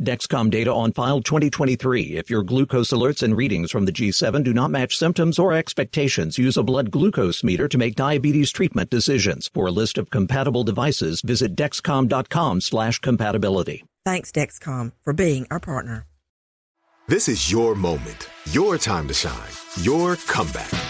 Dexcom data on file 2023. If your glucose alerts and readings from the G7 do not match symptoms or expectations, use a blood glucose meter to make diabetes treatment decisions. For a list of compatible devices, visit dexcom.com slash compatibility. Thanks, Dexcom, for being our partner. This is your moment, your time to shine, your comeback.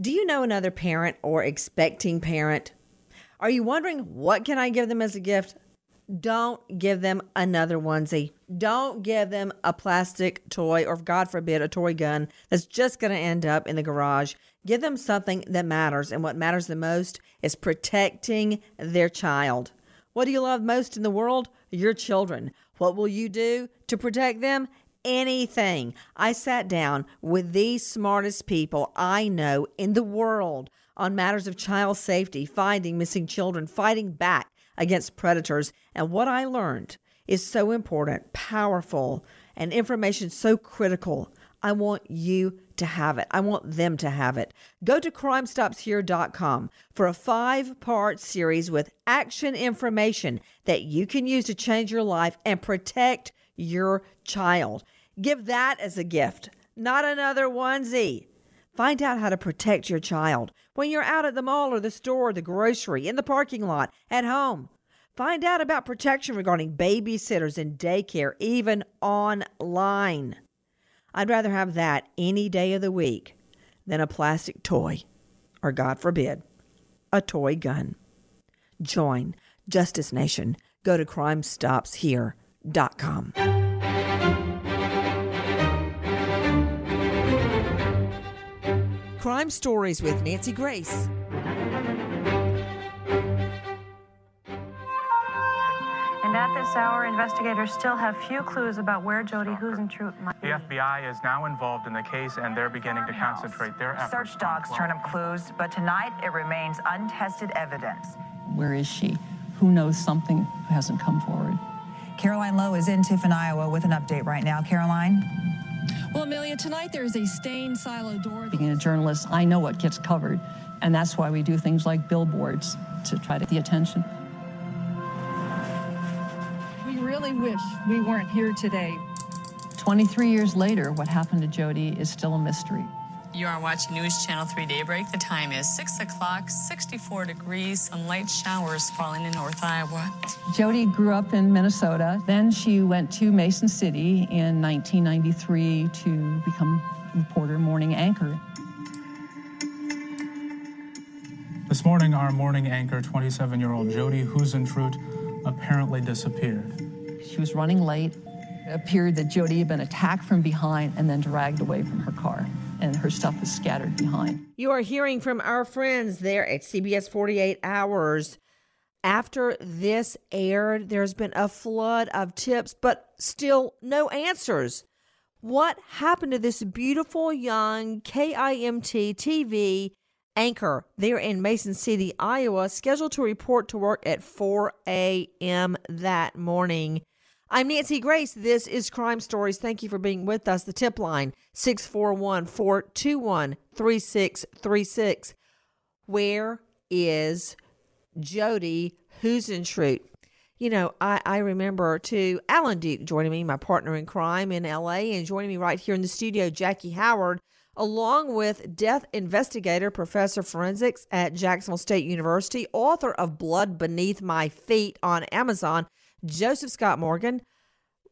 Do you know another parent or expecting parent? Are you wondering what can I give them as a gift? Don't give them another onesie. Don't give them a plastic toy or God forbid a toy gun that's just going to end up in the garage. Give them something that matters and what matters the most is protecting their child. What do you love most in the world? Your children. What will you do to protect them? Anything. I sat down with the smartest people I know in the world on matters of child safety, finding missing children, fighting back against predators. And what I learned is so important, powerful, and information so critical. I want you to have it. I want them to have it. Go to crimestopshere.com for a five part series with action information that you can use to change your life and protect your child. Give that as a gift, not another onesie. Find out how to protect your child when you're out at the mall or the store, or the grocery, in the parking lot, at home. Find out about protection regarding babysitters and daycare, even online. I'd rather have that any day of the week than a plastic toy, or God forbid, a toy gun. Join Justice Nation. Go to crimestopshere.com. Crime Stories with Nancy Grace. And at this hour, investigators still have few clues about where Jody Huisentruit might be. The FBI is now involved in the case and they're beginning to concentrate their efforts. Search dogs turn up clues, but tonight it remains untested evidence. Where is she? Who knows something who hasn't come forward? Caroline Lowe is in Tiffin, Iowa with an update right now. Caroline? Well, Amelia, tonight there is a stained silo door. Being a journalist, I know what gets covered, and that's why we do things like billboards to try to get the attention. We really wish we weren't here today. 23 years later, what happened to Jody is still a mystery. You are watching News Channel 3 Daybreak. The time is 6 o'clock, 64 degrees, some light showers falling in North Iowa. Jody grew up in Minnesota. Then she went to Mason City in 1993 to become reporter, morning anchor. This morning, our morning anchor, 27 year old Jody Huisentruit, apparently disappeared. She was running late. It appeared that Jody had been attacked from behind and then dragged away from her car, and her stuff was scattered behind. You are hearing from our friends there at CBS 48 Hours. After this aired, there's been a flood of tips, but still no answers. What happened to this beautiful young KIMT TV anchor there in Mason City, Iowa, scheduled to report to work at 4 a.m. that morning? I'm Nancy Grace. This is Crime Stories. Thank you for being with us. The tip line 641 421 3636. Where is Jody Huisentruit? You know, I, I remember too Alan Duke joining me, my partner in crime in LA, and joining me right here in the studio, Jackie Howard, along with death investigator, professor forensics at Jacksonville State University, author of Blood Beneath My Feet on Amazon, Joseph Scott Morgan,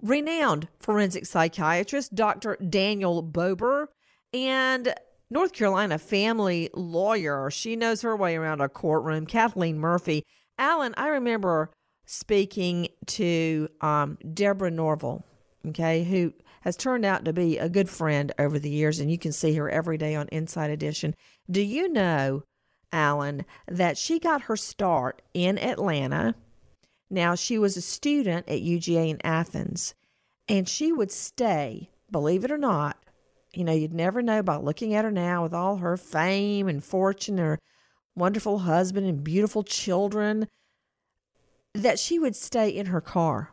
renowned forensic psychiatrist, Dr. Daniel Bober, and North Carolina family lawyer. She knows her way around a courtroom, Kathleen Murphy. Alan, I remember speaking to um, Deborah Norville, okay, who has turned out to be a good friend over the years, and you can see her every day on Inside Edition. Do you know, Alan, that she got her start in Atlanta? Now, she was a student at UGA in Athens, and she would stay, believe it or not, you know, you'd never know by looking at her now with all her fame and fortune, her wonderful husband and beautiful children, that she would stay in her car.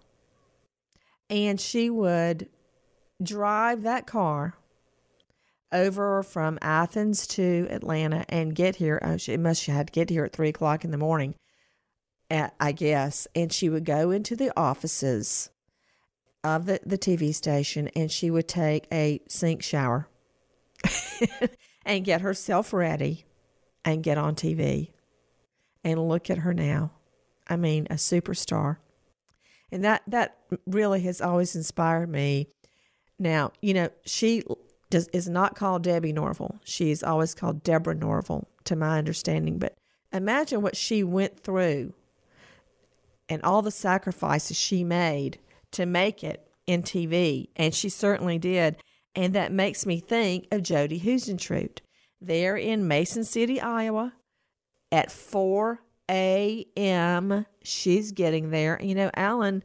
And she would drive that car over from Athens to Atlanta and get here. Oh, she must she had to get here at three o'clock in the morning, I guess. And she would go into the offices of the, the TV station and she would take a sink shower and get herself ready and get on TV. And look at her now. I mean, a superstar. And that that really has always inspired me. Now, you know, she does, is not called Debbie Norville. She is always called Deborah Norville, to my understanding. But imagine what she went through and all the sacrifices she made to make it in TV. And she certainly did. And that makes me think of Jody Huisentruit there in Mason City, Iowa at 4 a.m. She's getting there. You know, Alan,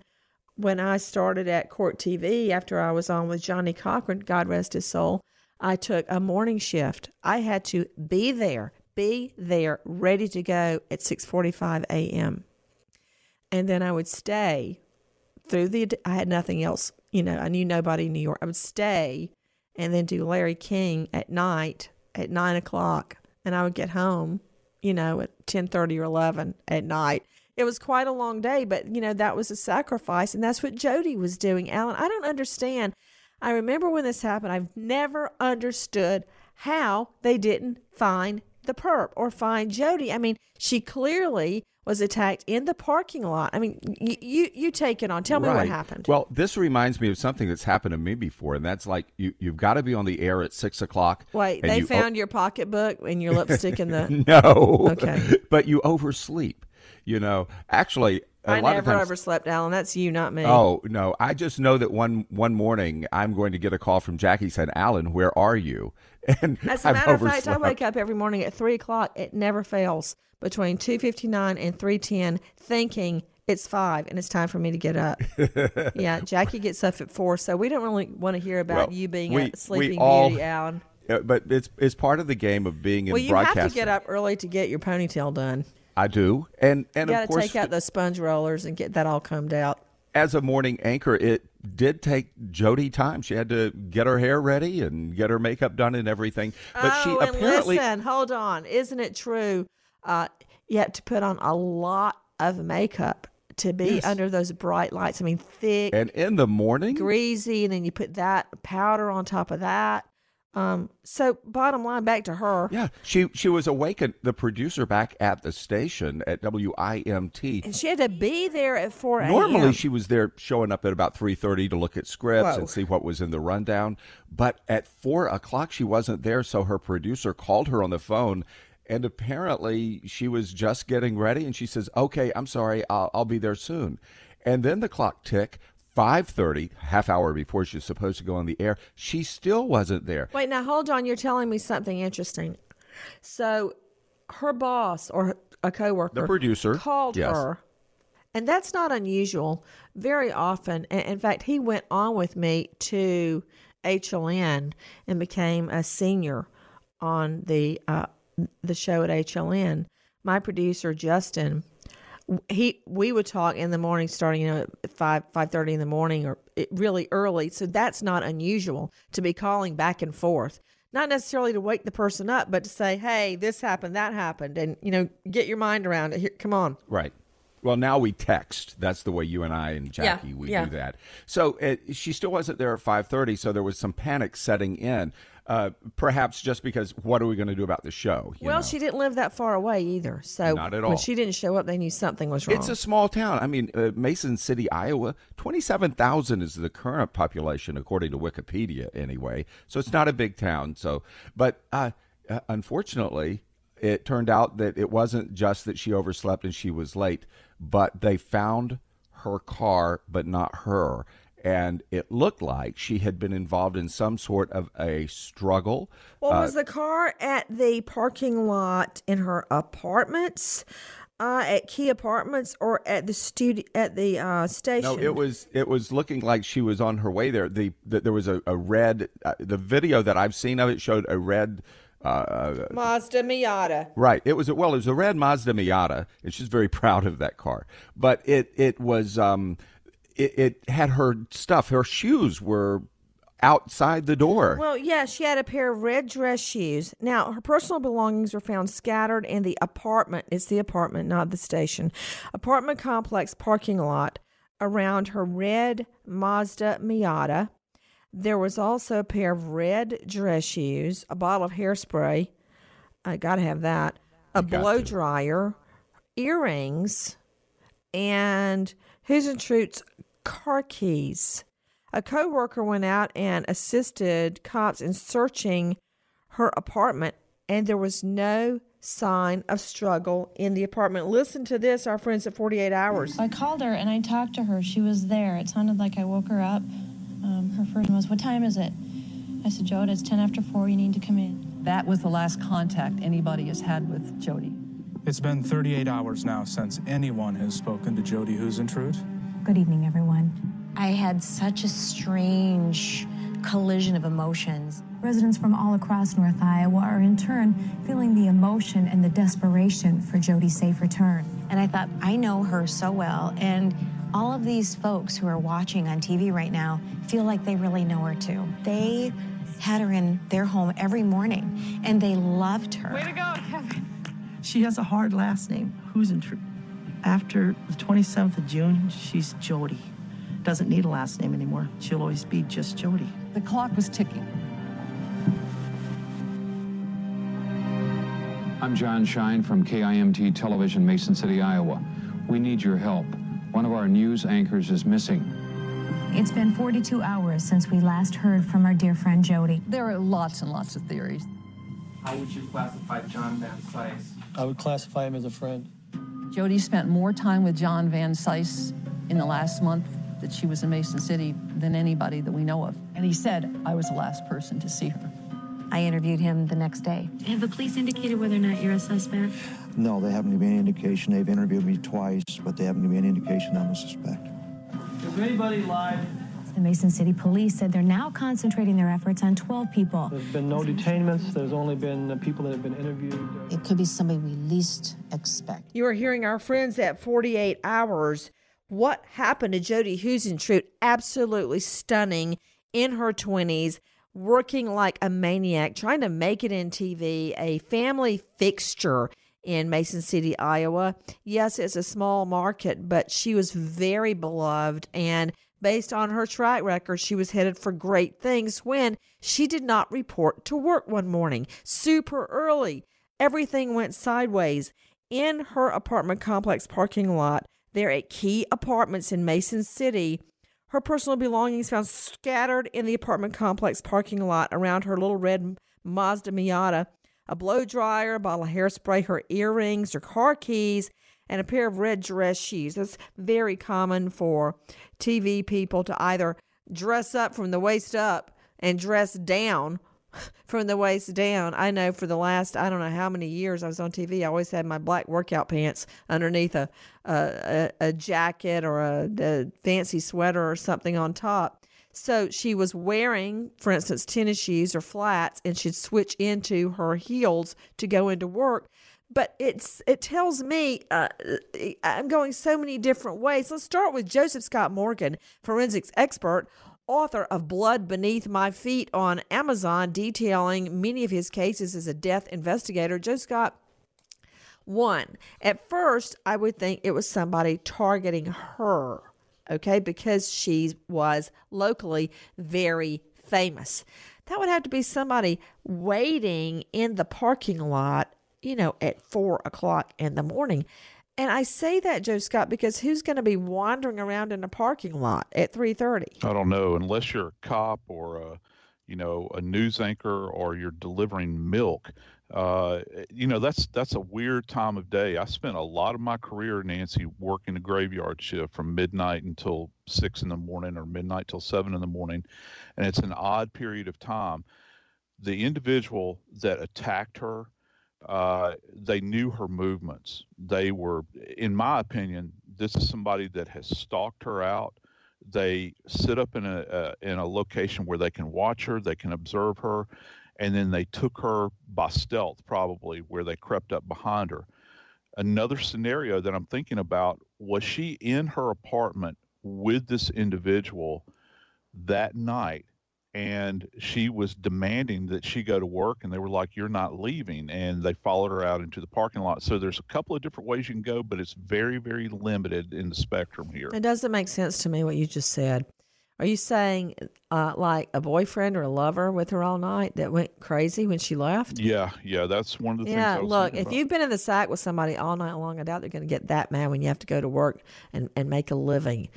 when I started at Court TV after I was on with Johnnie Cochran, God rest his soul, I took a morning shift. I had to be there, be there, ready to go at 6:45 a.m. And then I would stay through the. I had nothing else. You know, I knew nobody in New York. I would stay and then do Larry King at night at nine o'clock, and I would get home you know, at 10:30 or 11 at night. It was quite a long day, but you know, that was a sacrifice and that's what Jody was doing. Alan, I don't understand. I remember when this happened, I've never understood how they didn't find the perp or find Jody. I mean, she clearly was attacked in the parking lot. I mean, you you, you take it on. Tell me right. what happened. Well, this reminds me of something that's happened to me before, and that's like you you've got to be on the air at six o'clock. Wait, they you, found your pocketbook and your lipstick in the. no. Okay. But you oversleep. You know, actually, a I never times, overslept, Alan. That's you, not me. Oh no! I just know that one one morning I'm going to get a call from Jackie saying, "Alan, where are you?" And As a matter of fact, I wake up every morning at three o'clock. It never fails between two fifty nine and three ten, thinking it's five and it's time for me to get up. yeah, Jackie gets up at four, so we don't really want to hear about Well, you being we- a sleeping all- beauty, Alan. Yeah, but it's it's part of the game of being in Well, you broadcasting. have to get up early to get your ponytail done. I do, and and you of course, take out those sponge rollers and get that all combed out. as a morning anchor, it did take Jody time. She had to get her hair ready and get her makeup done and everything. But oh, she apparently listen, hold on. Isn't it true? Uh, you have to put on a lot of makeup to be Yes. under those bright lights. I mean, thick, and in the morning, greasy, and then you put that powder on top of that. Um, so bottom line, back to her. yeah, she she was awakened The producer back at the station at WIMT. And she had to be there at 4 a.m. Normally, she was there showing up at about three thirty to look at scripts Whoa. and see what was in the rundown. But at four o'clock, she wasn't there, so her producer called her on the phone And apparently, she was just getting ready, and she says, "Okay, I'm sorry, I'll, I'll be there soon." And then the clock tick. 5:30, half hour before she was supposed to go on the air, she still wasn't there. Wait, now hold on. You're telling me something interesting. So, her boss or a coworker, The producer, called yes. her, and that's not unusual. Very often, and in fact, he went on with me to HLN and became a senior on the uh, the show at HLN. My producer Justin, he we would talk in the morning, starting you know at five five thirty in the morning or eh, really early. So that's not unusual to be calling back and forth. Not necessarily to wake the person up, but to say, "Hey, this happened, that happened," and you know, get your mind around it. Here, come on. Right. Well, now we text. That's the way you and I and Yeah, Jackie we yeah. do that. So uh, she still wasn't there at five thirty. So there was some panic setting in. Uh, perhaps just because what are we going to do about the show? you well, know? she didn't live that far away either, so Not at when all. she didn't show up, they knew something was wrong. It's a small town. I mean, uh, Mason City, Iowa, 27,000 is the current population, according to Wikipedia, anyway. So it's not a big town. So, but uh, uh, unfortunately, it turned out that it wasn't just that she overslept and she was late, but they found her car, but not her. And it looked like she had been involved in some sort of a struggle. Well, Uh, was the car at the parking lot in her apartments, uh, at Key Apartments, or at the studio at the uh, station? No, it was it was looking like she was on her way there. The, the there was a, a red. Uh, the video that I've seen of it showed a red. Uh, Mazda Miata. right. It was a, well. It was a red Mazda Miata, and she's very proud of that car. But it it was um, it, it had her stuff. Her shoes were outside the door. Well, yeah, she had a pair of red dress shoes. Now, her personal belongings were found scattered in the apartment. It's the apartment, not the station. Apartment complex parking lot around her red Mazda Miata. There was also a pair of red dress shoes, a bottle of hairspray. I got to have that. A blow dryer, earrings, and Huisentruit's car keys. A coworker went out and assisted cops in searching her apartment, and there was no sign of struggle in the apartment. Listen to this, our friends at 48 Hours. I called her and I talked to her. She was there. It sounded like I woke her up. Her first was, What time is it? I said, Joe, it's 10 after 4. You need to come in. That was the last contact anybody has had with Jody. It's been 38 hours now since anyone has spoken to Jody Who's Huisentruit. Good evening, everyone. I had such a strange collision of emotions. Residents from all across North Iowa are in turn feeling the emotion and the desperation for Jody's safe return. And I thought, I know her so well, and all of these folks who are watching on TV right now feel like they really know her too. They had her in their home every morning, and they loved her. Way to go, Kevin. She has a hard last name, Who's Huisentruit. After the 27th of June, she's Jody. Doesn't need a last name anymore. She'll always be just Jody. The clock was ticking. I'm John Shine from KIMT Television, Mason City, Iowa. We need your help. One of our news anchors is missing. It's been 42 hours since we last heard from our dear friend Jody. There are lots and lots of theories. How would you classify John Van Sice? I would classify him as a friend. Jody spent more time with John Van Sice in the last month that she was in Mason City than anybody that we know of. And he said, I was the last person to see her. I interviewed him the next day. Have the police indicated whether or not you're a suspect? No, they haven't given me any indication. They've interviewed me twice, but they haven't given me any indication I'm a suspect. If anybody lied, The Mason City Police said they're now concentrating their efforts on 12 people. There's been no detainments. There's only been people that have been interviewed. It could be somebody we least expect. You are hearing our friends at 48 Hours. What happened to Jody Huisentruit? Absolutely stunning in her 20s, working like a maniac, trying to make it in TV, a family fixture in Mason City, Iowa. Yes, it's a small market, but she was very beloved. And based on her track record, she was headed for great things when she did not report to work one morning super early. Everything went sideways in her apartment complex parking lot there at Key Apartments in Mason City. Her personal belongings found scattered in the apartment complex parking lot around her little red Mazda Miata. A blow dryer, a bottle of hairspray, her earrings, her car keys, and a pair of red dress shoes. That's very common for TV people to either dress up from the waist up and dress down from the waist down. I know for the last I don't know how many years I was on TV, I always had my black workout pants underneath a a, a, jacket or a, a fancy sweater or something on top. So she was wearing, for instance, tennis shoes or flats, and she'd switch into her heels to go into work. But it's it tells me uh, I'm going so many different ways. Let's start with Joseph Scott Morgan, forensics expert, author of Blood Beneath My Feet on Amazon, detailing many of his cases as a death investigator. Joe Scott, one, at first, I would think it was somebody targeting her, okay, because she was locally very famous. That would have to be somebody waiting in the parking lot, you know, at four o'clock in the morning. And I say that, Joe Scott, because who's going to be wandering around in a parking lot at three thirty? I don't know, unless you're a cop or a, you know, a news anchor or you're delivering milk. Uh, you know, that's that's a weird time of day. I spent a lot of my career, Nancy, working the graveyard shift from midnight until six in the morning or midnight till seven in the morning, and it's an odd period of time. The individual that attacked her uh, they knew her movements. They were, in my opinion, this is somebody that has stalked her out. They sit up in a uh, in a location where they can watch her, they can observe her, and then they took her by stealth, probably where they crept up behind her. Another scenario that I'm thinking about was she in her apartment with this individual that night and she was demanding that she go to work and they were like you're not leaving and they followed her out into the parking lot so there's a couple of different ways you can go but it's very very limited in the spectrum here It doesn't make sense to me what you just said. Are you saying uh, like a boyfriend or a lover with her all night that went crazy when she left? yeah yeah that's one of the things Yeah, look, if about. you've been in the sack with somebody all night long, I doubt they're going to get that mad when you have to go to work and, and make a living.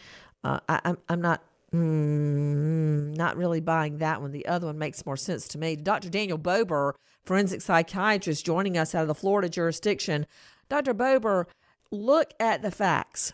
Uh, I, I'm, I'm not. Mm, not really buying that one. The other one makes more sense to me. Dr. Daniel Bober, forensic psychiatrist, joining us out of the Florida jurisdiction. Dr. Bober, look at the facts.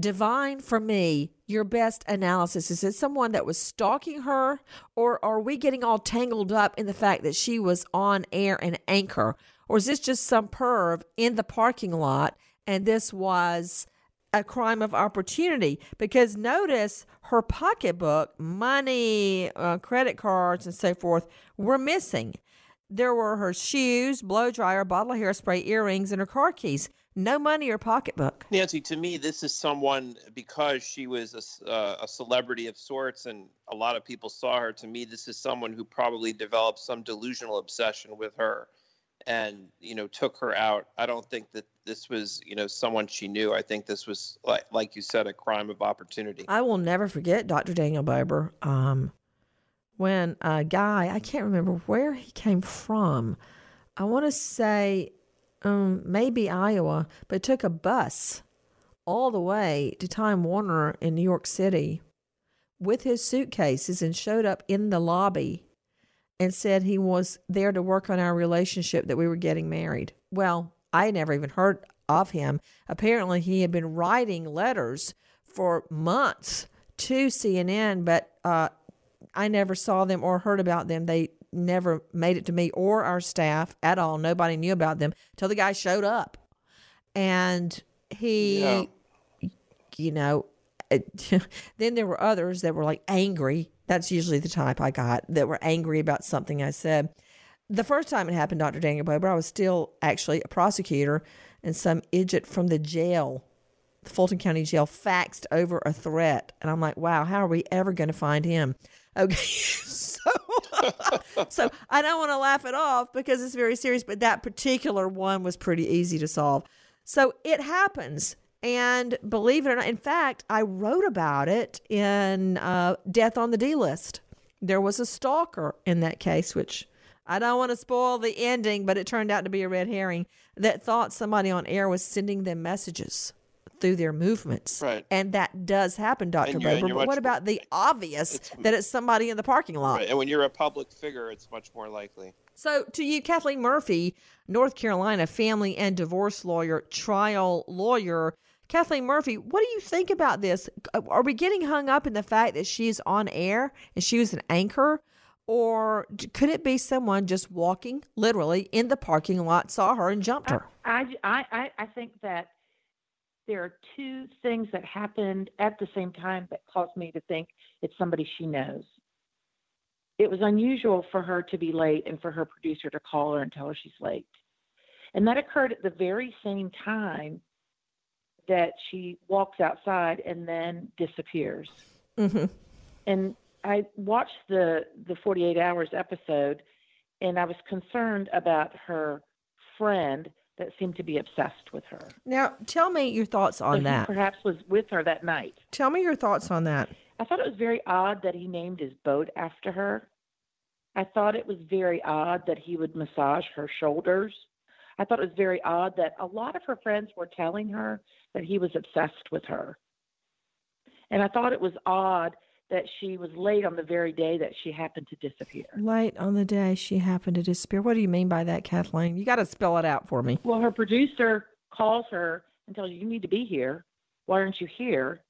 Divine for me your best analysis. Is it someone that was stalking her, or are we getting all tangled up in the fact that she was on air and anchor? Or is this just some perv in the parking lot and this was a crime of opportunity? Because notice her pocketbook, money, uh, credit cards, and so forth were missing. There were her shoes, blow dryer, bottle of hairspray, earrings, and her car keys. No money or pocketbook. Nancy, to me, this is someone because she was a, uh, a celebrity of sorts, and a lot of people saw her. To me, this is someone who probably developed some delusional obsession with her, and you know took her out. I don't think that this was you know someone she knew. I think this was like like you said, a crime of opportunity. I will never forget Dr. Daniel Bober. Um, when a guy, I can't remember where he came from. I want to say um, maybe Iowa, but took a bus all the way to Time Warner in New York City with his suitcases and showed up in the lobby and said he was there to work on our relationship that we were getting married. Well, I had never even heard of him. Apparently, he had been writing letters for months to CNN, but uh, I never saw them or heard about them. They never made it to me or our staff at all. Nobody knew about them till the guy showed up. And he, Yeah. you know, then there were others that were like angry. That's usually the type I got that were angry about something I said. The first time it happened, Dr. Daniel Bober, I was still actually a prosecutor, and some idiot from the jail, the Fulton County Jail, faxed over a threat. And I'm like, wow, how are we ever going to find him? Okay. so, so I don't want to laugh it off because it's very serious, but that particular one was pretty easy to solve. So it happens. And believe it or not, in fact, I wrote about it in uh, Death on the D List. There was a stalker in that case, which I don't want to spoil the ending, but it turned out to be a red herring that thought somebody on air was sending them messages through their movements. Right. And that does happen, Dr. And you're- Bober. you're But much what about the obvious that it's somebody in the parking lot? Right. And when you're a public figure, it's much more likely. So, to you, Kathleen Murphy, North Carolina family and divorce lawyer, trial lawyer. Kathleen Murphy, what do you think about this? Are we getting hung up in the fact that she's on air and she was an anchor? Or could it be someone just walking literally in the parking lot, saw her, and jumped her? I, I, I think that there are two things that happened at the same time that caused me to think it's somebody she knows. It was unusual for her to be late and for her producer to call her and tell her she's late. And that occurred at the very same time that she walks outside and then disappears. Mm-hmm. And I watched the the 48 hours episode and I was concerned about her friend that seemed to be obsessed with her. Now, tell me your thoughts on So that. perhaps was with her that night. Tell me your thoughts on that. I thought it was very odd that he named his boat after her. I thought it was very odd that he would massage her shoulders. I thought it was very odd that a lot of her friends were telling her that he was obsessed with her. And I thought it was odd that she was late on the very day that she happened to disappear. Late on the day she happened to disappear. What do you mean by that, Kathleen? You got to spell it out for me. Well, her producer calls her and tells her, You need to be here. Why aren't you here?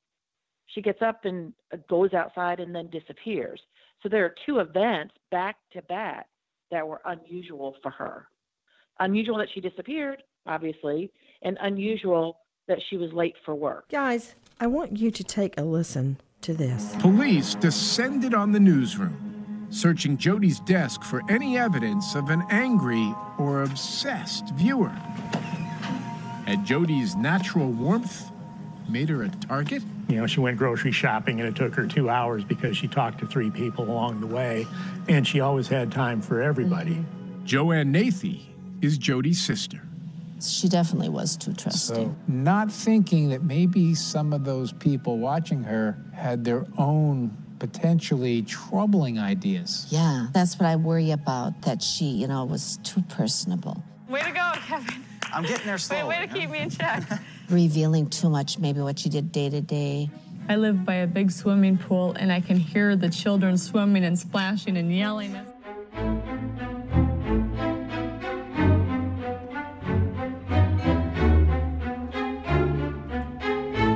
She gets up and uh, goes outside and then disappears. So there are two events back to back that were unusual for her. Unusual that she disappeared, obviously, and unusual that she was late for work. Guys, I want you to take a listen to this. Police descended on the newsroom, searching Jody's desk for any evidence of an angry or obsessed viewer. Had Jody's natural warmth made her a target? You know, she went grocery shopping and it took her two hours because she talked to three people along the way, and she always had time for everybody. Joanne Nathe is Jody's sister. She definitely was too trusting. So, not thinking that maybe some of those people watching her had their own potentially troubling ideas. Yeah, that's what I worry about, that she, you know, was too personable. Way to go, Kevin. I'm getting there Way, slowly. way to keep me in check. Revealing too much, maybe what she did day to day. I live by a big swimming pool and I can hear the children swimming and splashing and yelling.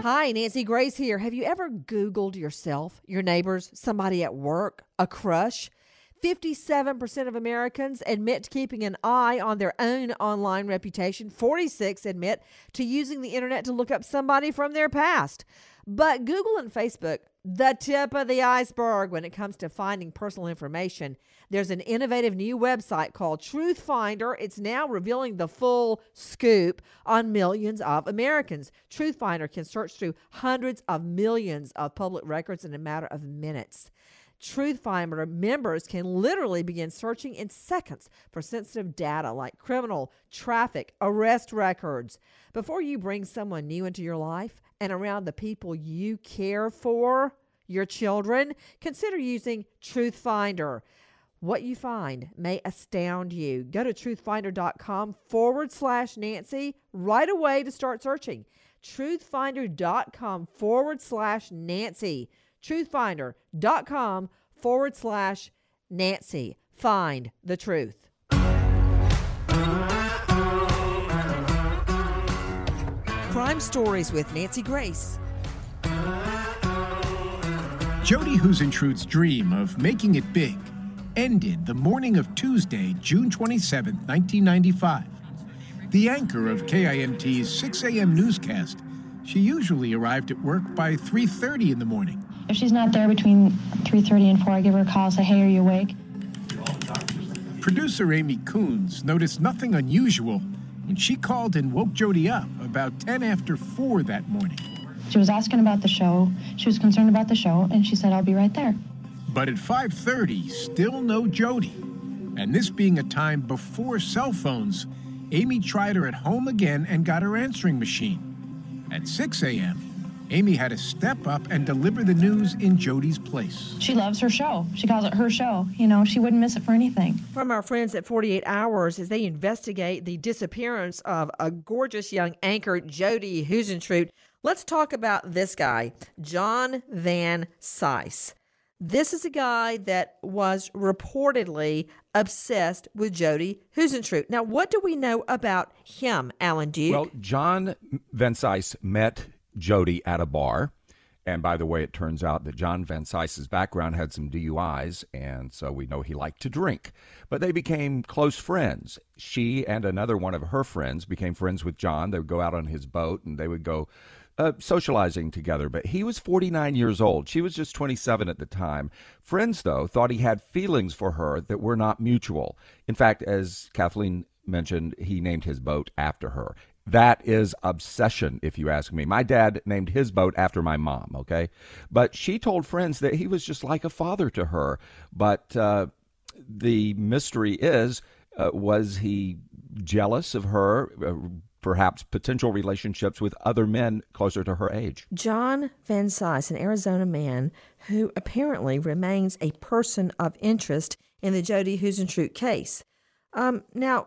Hi, Nancy Grace here. Have you ever Googled yourself, your neighbors, somebody at work, a crush? 57% of Americans admit to keeping an eye on their own online reputation. 46 admit to using the internet to look up somebody from their past. But Google and Facebook, the tip of the iceberg when it comes to finding personal information. There's an innovative new website called Truth Finder. It's now revealing the full scoop on millions of Americans. Truth Finder can search through hundreds of millions of public records in a matter of minutes. Truth Finder members can literally begin searching in seconds for sensitive data like criminal, traffic, arrest records. Before you bring someone new into your life and around the people you care for, your children, consider using Truth Finder. What you find may astound you. Go to truthfinder.com forward slash Nancy right away to start searching. Truthfinder.com forward slash Nancy truthfinder.com forward slash Nancy. Find the truth. Crime Stories with Nancy Grace. Jody Huisentruit's dream of making it big ended the morning of Tuesday, June 27, 1995. The anchor of KIMT's 6 a.m. newscast, she usually arrived at work by 3:30 in the morning. If she's not there between 3.30 and 4, I give her a call, say, hey, are you awake? Producer Amy Kuns noticed nothing unusual when she called and woke Jody up about 10 after 4 that morning. She was asking about the show. She was concerned about the show, and she said, I'll be right there. But at 5:30, still no Jody. And this being a time before cell phones, Amy tried her at home again and got her answering machine. At 6 a.m., Amy had to step up and deliver the news in Jody's place. She loves her show. She calls it her show. You know, she wouldn't miss it for anything. From our friends at 48 Hours as they investigate the disappearance of a gorgeous young anchor, Jody Huisentruit. Let's talk about this guy, John Van Sice. This is a guy that was reportedly obsessed with Jody Huisentruit. Now, what do we know about him, Alan Duke? Well, John Van Cise met Jody at a bar. And by the way, it turns out that John Van Cise's background had some DUIs, and so we know he liked to drink. But they became close friends. She and another one of her friends became friends with John. They would go out on his boat and they would go uh, socializing together. But he was 49 years old. She was just 27 at the time. Friends, though, thought he had feelings for her that were not mutual. In fact, as Kathleen mentioned, he named his boat after her. That is obsession, if you ask me. My dad named his boat after my mom, okay? But she told friends that he was just like a father to her. But uh, the mystery is uh, was he jealous of her? Uh, perhaps potential relationships with other men closer to her age. John Van Cise, an Arizona man who apparently remains a person of interest in the Jody Huisentruit case. Um, now,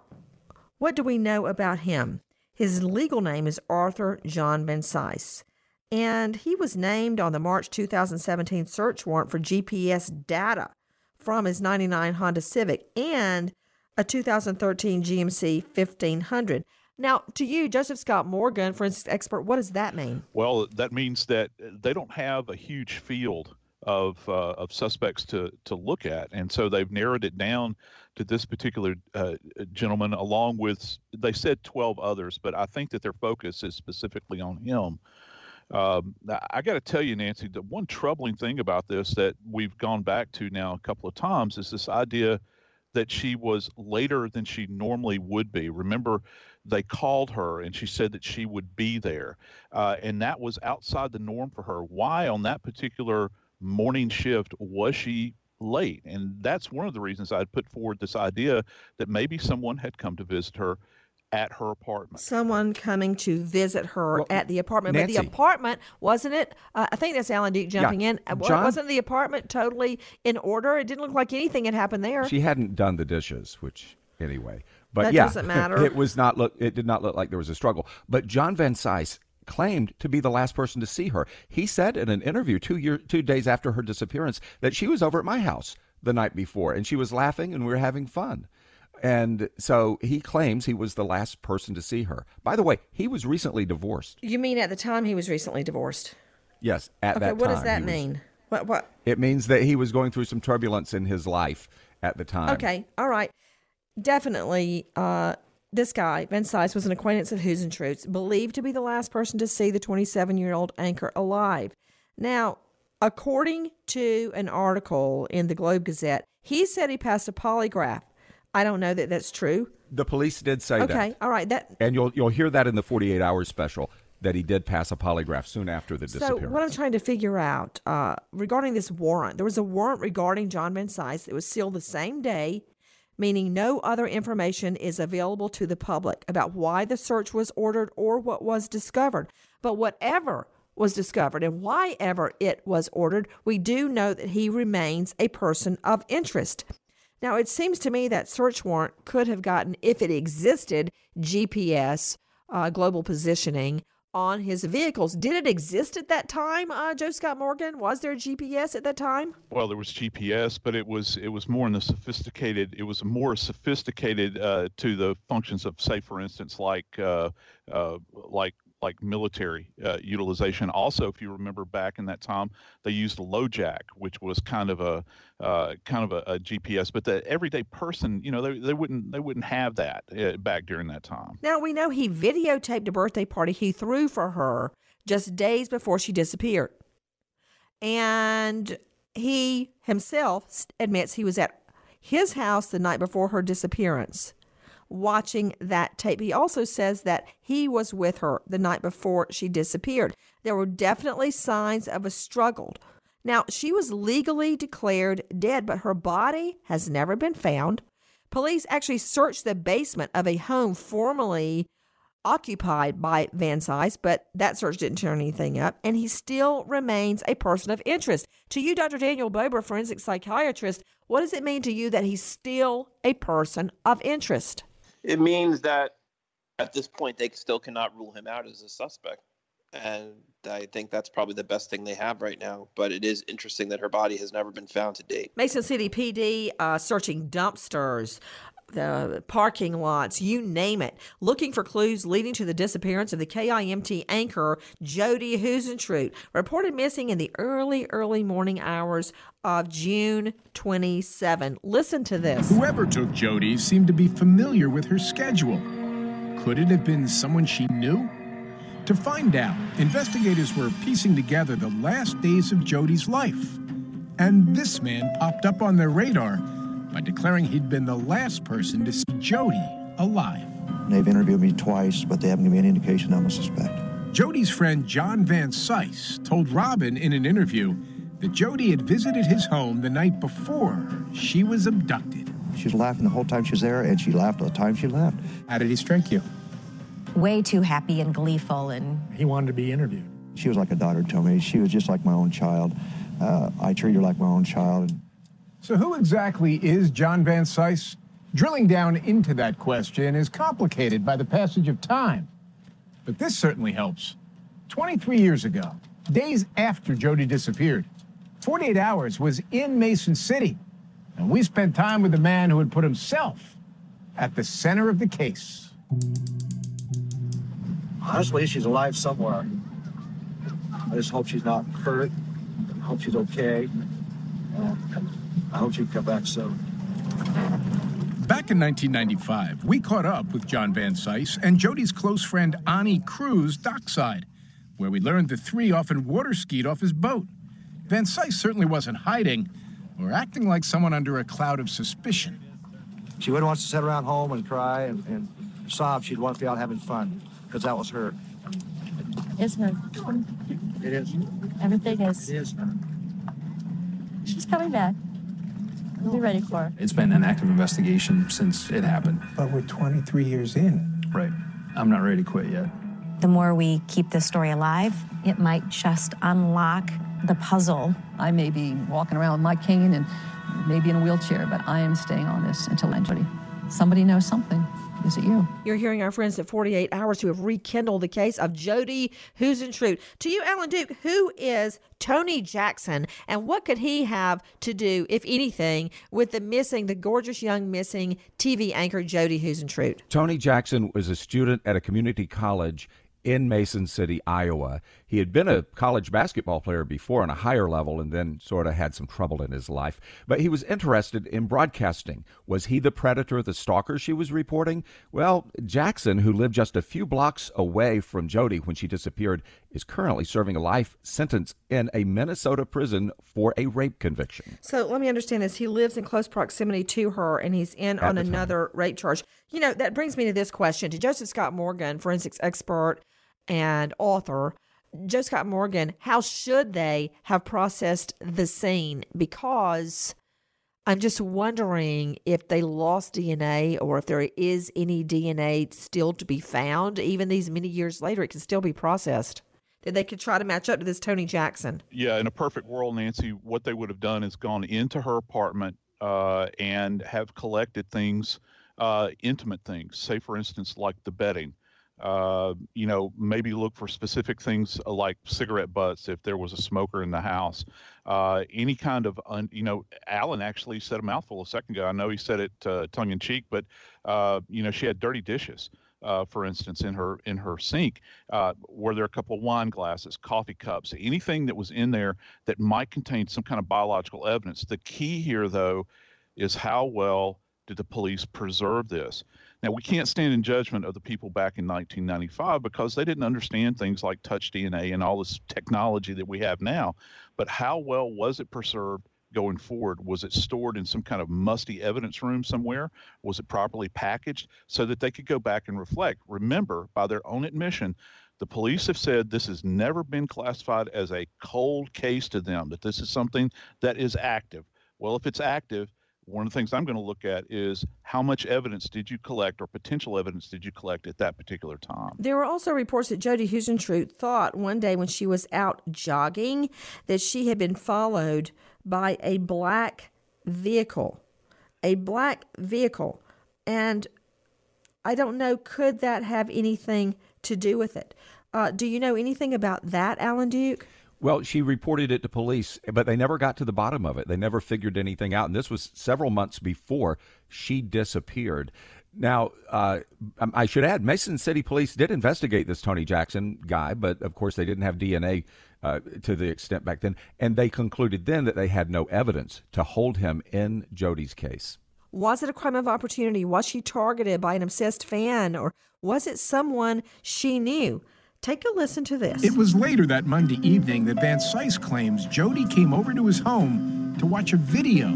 what do we know about him? His legal name is Arthur John Van Cise, and he was named on the March 2017 search warrant for GPS data from his 99 Honda Civic and a 2013 GMC 1500. Now, to you, Joseph Scott Morgan, forensics expert, what does that mean? Well, that means that they don't have a huge field of uh, of suspects to to look at, and so they've narrowed it down to this particular uh, gentleman, along with they said twelve others, but I think that their focus is specifically on him. Um, I got to tell you, Nancy, the one troubling thing about this that we've gone back to now a couple of times is this idea that she was later than she normally would be. Remember, they called her and she said that she would be there, uh, and that was outside the norm for her. Why on that particular morning shift was she late? And that's one of the reasons I'd put forward this idea that maybe someone had come to visit her at her apartment. Someone coming to visit her Well, at the apartment, Nancy. but the apartment wasn't it? Uh, I think that's Alan Duke jumping Yeah. in. Uh, wa- John- wasn't the apartment totally in order? It didn't look like anything had happened there. She hadn't done the dishes, which anyway. But That yeah, doesn't matter. It was not look. It did not look like there was a struggle. But John Van Cise claimed to be the last person to see her. He said in an interview two year two days after her disappearance that she was over at my house the night before and she was laughing and we were having fun. And so he claims he was the last person to see her. By the way, he was recently divorced. you mean at the time he was recently divorced? Yes, at that time. okay, that what time. does that he was- mean? What what? It means that he was going through some turbulence in his life at the time. Okay, all right. Definitely, uh, this guy, Van Cise, was an acquaintance of Huisentruit's, believed to be the last person to see the 27 year old anchor alive. Now, according to an article in the Globe Gazette, he said he passed a polygraph. I don't know that that's true. The police did say that. Okay, all right. That And you'll you'll hear that in the 48 hours special that he did pass a polygraph soon after the So disappearance. what I'm trying to figure out uh, regarding this warrant, there was a warrant regarding John Van Cise. It was sealed the same day, meaning no other information is available to the public about why the search was ordered or what was discovered. But whatever was discovered and why ever it was ordered, we do know that he remains a person of interest. Now, it seems to me that search warrant could have gotten, if it existed, GPS, uh, global positioning on his vehicles. Did it exist at that time, uh, Joe Scott Morgan? Was there GPS at that time? Well, there was GPS, but it was it was more in the sophisticated. It was more sophisticated uh, to the functions of, say, for instance, like uh, uh, like like military uh, utilization. Also, if you remember back in that time, they used LoJack, which was kind of a uh, kind of a, a GPS. But the everyday person, you know, they, they wouldn't they wouldn't have that uh, back during that time. Now, we know he videotaped a birthday party he threw for her just days before she disappeared. And he himself admits he was at his house the night before her disappearance watching that tape. He also says that he was with her the night before she disappeared. There were definitely signs of a struggle. Now, she was legally declared dead, but her body has never been found. Police actually searched the basement of a home formerly occupied by Van Cise, but that search didn't turn anything up, and he still remains a person of interest. To you, Dr. Daniel Bober, forensic psychiatrist, what does it mean to you that he's still a person of interest? It means that at this point they still cannot rule him out as a suspect. and I think that's probably the best thing they have right now. But it is interesting that her body has never been found to date. Mason City PD uh, searching dumpsters, the parking lots, you name it, looking for clues leading to the disappearance of the KIMT anchor Jody Huisentruit, reported missing in the early, early morning hours of June 27. Listen to this. Whoever took Jody seemed to be familiar with her schedule. Could it have been someone she knew? To find out, investigators were piecing together the last days of Jody's life. And this man popped up on their radar by declaring he'd been the last person to see Jody alive. They've interviewed me twice, but they haven't given me any indication I'm a suspect. Jody's friend John Van Cise told Robin in an interview that Jody had visited his home the night before she was abducted. She was laughing the whole time she was there, and she laughed the time she left. How did he strike you? Way too happy and gleeful, and He wanted to be interviewed. She was like a daughter to me. She was just like my own child. Uh, I treat her like my own child. So, who exactly is John Van Cise? Drilling down into that question is complicated by the passage of time. But this certainly helps. 23 years ago, days after Jody disappeared, 48 Hours was in Mason City, and we spent time with the man who had put himself at the center of the case. Honestly, she's alive somewhere. I just hope she's not hurt. I hope she's okay. I hope she can come back soon. Back in 1995, we caught up with John Van Cise and Jody's close friend Amy Kuns dockside, where we learned the three often water skied off his boat. Van Cise certainly wasn't hiding or acting like someone under a cloud of suspicion. She wouldn't want to sit around home and cry and, and sob. She'd want to be out having fun because that was her. It's her. It is. Everything is. It is her. She's coming back. We'll be ready for. It's been an active investigation since it happened. But we're 23 years in. Right. I'm not ready to quit yet. the more we keep this story alive, it might just unlock the puzzle. I may be walking around with my cane and maybe in a wheelchair, but I am staying on this until anybody, somebody knows something. Is it you? You're hearing our friends at 48 Hours who have rekindled the case of Jody Huisentruit. To you, Alan Duke, who is Tony Jackson, and what could he have to do, if anything, with the missing, the gorgeous young missing TV anchor Jody Huisentruit? Tony Jackson was a student at a community college in Mason City, Iowa. He had been a college basketball player before on a higher level and then sort of had some trouble in his life. But he was interested in broadcasting. Was he the predator, the stalker she was reporting? Well, Jackson, who lived just a few blocks away from Jody when she disappeared, is currently serving a life sentence in a Minnesota prison for a rape conviction. So let me understand this. He lives in close proximity to her and he's in At on another rape charge. You know, that brings me to this question to Joseph Scott Morgan, forensics expert and author. Joe Scott Morgan, how should they have processed the scene? Because I'm just wondering if they lost DNA or if there is any DNA still to be found. Even these many years later, it can still be processed. That they could try to match up to this Tony Jackson. Yeah, in a perfect world, Nancy, what they would have done is gone into her apartment uh, and have collected things, uh, intimate things. Say, for instance, like the bedding. Uh, you know, maybe look for specific things uh, like cigarette butts if there was a smoker in the house. Uh, any kind of, un, you know, Alan actually said a mouthful a second ago. I know he said it uh, tongue in cheek, but uh, you know, she had dirty dishes for instance, in her in her sink, were there a couple of wine glasses, coffee cups, anything that was in there that might contain some kind of biological evidence. The key here, though, is how well did the police preserve this? Now, we can't stand in judgment of the people back in 1995 because they didn't understand things like touch DNA and all this technology that we have now. But how well was it preserved going forward? Was it stored in some kind of musty evidence room somewhere? Was it properly packaged so that they could go back and reflect? Remember, by their own admission, the police have said this has never been classified as a cold case to them, that this is something that is active. Well, if it's active, one of the things I'm going to look at is how much evidence did you collect or potential evidence did you collect at that particular time? There were also reports that Jody Huisentruit thought one day when she was out jogging that she had been followed by a black vehicle. A black vehicle. And I don't know, could that have anything to do with it? Uh, do you know anything about that, Alan Duke? Well, she reported it to police, but they never got to the bottom of it. They never figured anything out. And this was several months before she disappeared. Now, uh, I should add, Mason City Police did investigate this Tony Jackson guy, but of course they didn't have DNA uh, to the extent back then. And they concluded then that they had no evidence to hold him in Jodi's case. Was it a crime of opportunity? Was she targeted by an obsessed fan? Or was it someone she knew? Take a listen to this. It was later that Monday evening that Van Cise claims Jody came over to his home to watch a video.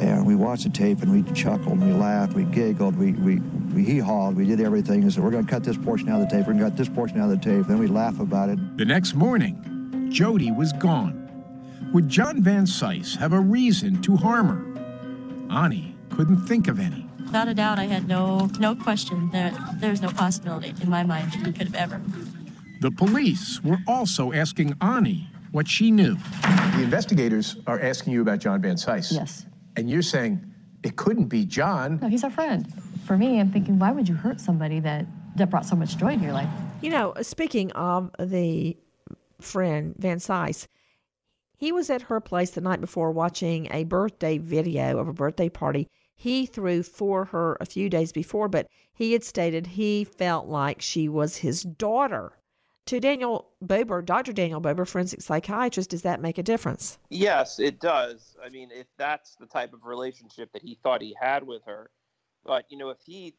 And we watched the tape and we chuckled, and we laughed, we giggled, we, we, we hee-hawed, we did everything. And said, we're going to cut this portion out of the tape, we're going to cut this portion out of the tape. Then we laugh about it. The next morning, Jody was gone. Would John Van Cise have a reason to harm her? Amy couldn't think of any. Without a doubt, I had no no question that there's no possibility in my mind he could have ever. The police were also asking Amy what she knew. The investigators are asking you about John Van Cise. Yes. And you're saying it couldn't be John. No, he's our friend. For me, I'm thinking, why would you hurt somebody that, that brought so much joy in your life? You know, speaking of the friend Van Cise, he was at her place the night before watching a birthday video of a birthday party he threw for her a few days before, but he had stated he felt like she was his daughter. To Daniel Bober, Dr. Daniel Bober, forensic psychiatrist, does that make a difference? Yes, it does. I mean, if that's the type of relationship that he thought he had with her, but you know, if he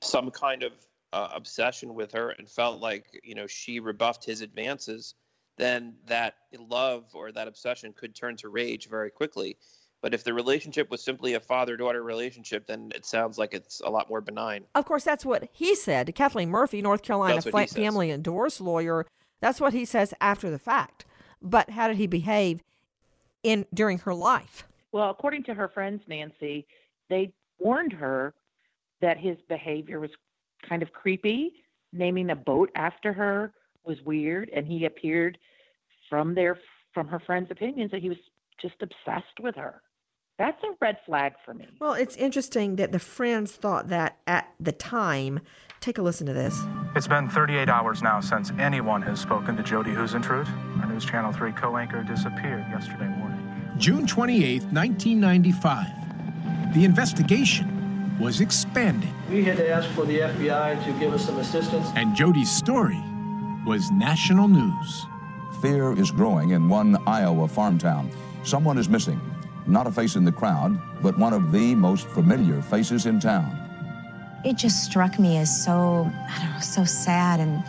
some kind of uh, obsession with her and felt like you know she rebuffed his advances, then that love or that obsession could turn to rage very quickly. But if the relationship was simply a father daughter relationship, then it sounds like it's a lot more benign. Of course, that's what he said Kathleen Murphy, North Carolina fa- family and divorce lawyer. That's what he says after the fact. But how did he behave in during her life? Well, according to her friends, Nancy, they warned her that his behavior was kind of creepy. Naming a boat after her was weird, and he appeared from their from her friends' opinions that he was just obsessed with her. That's a red flag for me. Well, it's interesting that the friends thought that at the time. Take a listen to this. It's been 38 hours now since anyone has spoken to Jody Huisentruit. Our News Channel 3 co anchor disappeared yesterday morning. June 28, 1995. The investigation was expanded. We had to ask for the FBI to give us some assistance. And Jody's story was national news. Fear is growing in one Iowa farm town. Someone is missing. Not a face in the crowd, but one of the most familiar faces in town. It just struck me as so, I don't know, so sad. And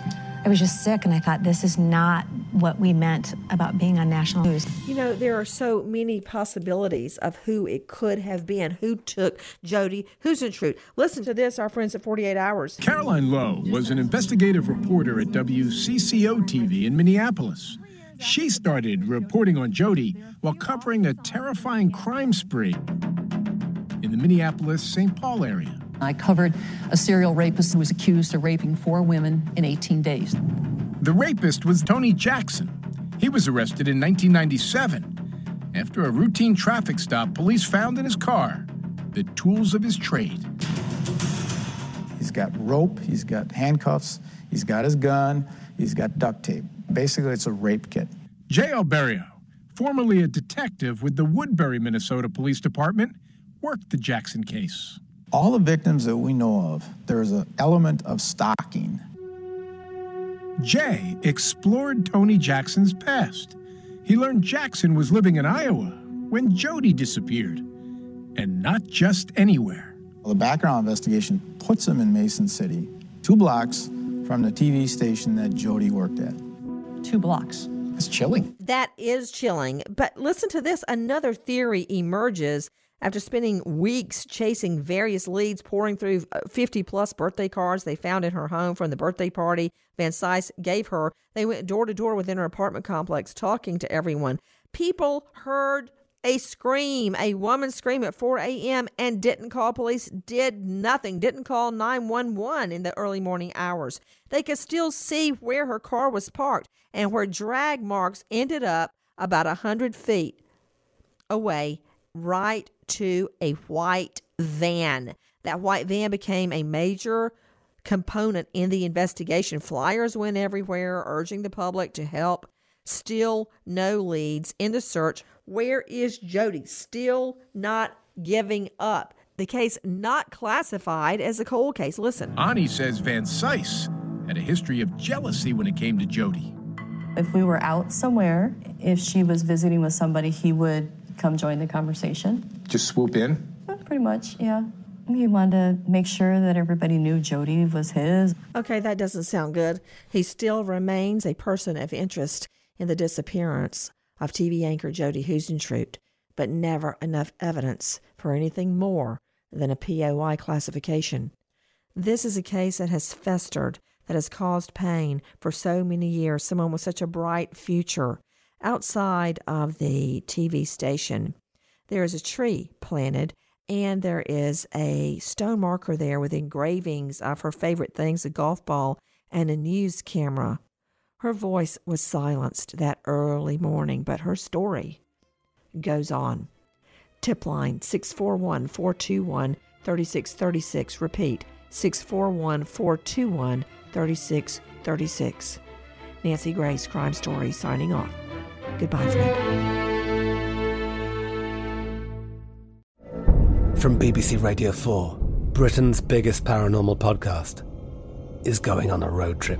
I was just sick. And I thought, this is not what we meant about being on national news. You know, there are so many possibilities of who it could have been, who took Jodi Huisentruit. Listen to this, our friends at 48 Hours. Caroline Lowe was an investigative reporter at WCCO TV in Minneapolis. She started reporting on Jody while covering a terrifying crime spree in the Minneapolis St. Paul area. I covered a serial rapist who was accused of raping four women in 18 days. The rapist was Tony Jackson. He was arrested in 1997. After a routine traffic stop, police found in his car the tools of his trade. He's got rope, he's got handcuffs, he's got his gun, he's got duct tape. Basically, it's a rape kit. J.L. Berrio, formerly a detective with the Woodbury, Minnesota Police Department, worked the Jackson case. All the victims that we know of, there's an element of stalking. Jay explored Tony Jackson's past. He learned Jackson was living in Iowa when Jody disappeared, and not just anywhere. The background investigation puts him in Mason City, two blocks from the TV station that Jody worked at. Two blocks. It's chilling. That is chilling. But listen to this another theory emerges after spending weeks chasing various leads, pouring through uh, 50 plus birthday cards they found in her home from the birthday party Van Cise gave her. They went door to door within her apartment complex talking to everyone. People heard a scream, a woman scream at 4 a.m. and didn't call police, did nothing, didn't call 911 in the early morning hours. They could still see where her car was parked and where drag marks ended up about a 100 feet away, right to a white van. That white van became a major component in the investigation. Flyers went everywhere urging the public to help. Still no leads in the search. Where is Jody? Still not giving up. The case not classified as a cold case. Listen. Amy says Van Cise had a history of jealousy when it came to Jody. If we were out somewhere, if she was visiting with somebody, he would come join the conversation. Just swoop in? Pretty much, yeah. He wanted to make sure that everybody knew Jody was his. Okay, that doesn't sound good. He still remains a person of interest in the disappearance of TV anchor Jodi Huisentruit, but never enough evidence for anything more than a POI classification. This is a case that has festered, that has caused pain for so many years. Someone with such a bright future outside of the TV station. There is a tree planted, and there is a stone marker there with engravings of her favorite things a golf ball and a news camera. Her voice was silenced that early morning, but her story goes on. Tip line 641 421 3636. Repeat 641 421 3636. Nancy Grace, Crime Story, signing off. Goodbye, friend. From BBC Radio 4, Britain's biggest paranormal podcast is going on a road trip.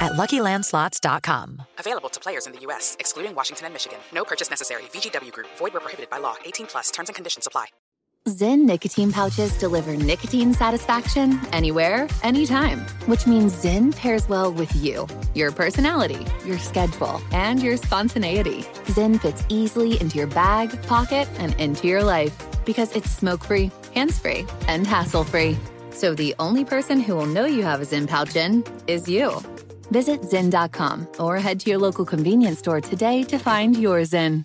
at luckylandslots.com. Available to players in the U.S., excluding Washington and Michigan. No purchase necessary. VGW Group, void where prohibited by law. 18 plus terms and conditions apply. Zyn nicotine pouches deliver nicotine satisfaction anywhere, anytime, which means Zyn pairs well with you, your personality, your schedule, and your spontaneity. Zyn fits easily into your bag, pocket, and into your life because it's smoke free, hands free, and hassle free. So the only person who will know you have a Zyn pouch in is you. Visit Zyn.com or head to your local convenience store today to find your Zyn.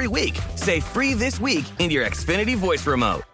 every week. Say free this week in your Xfinity voice remote.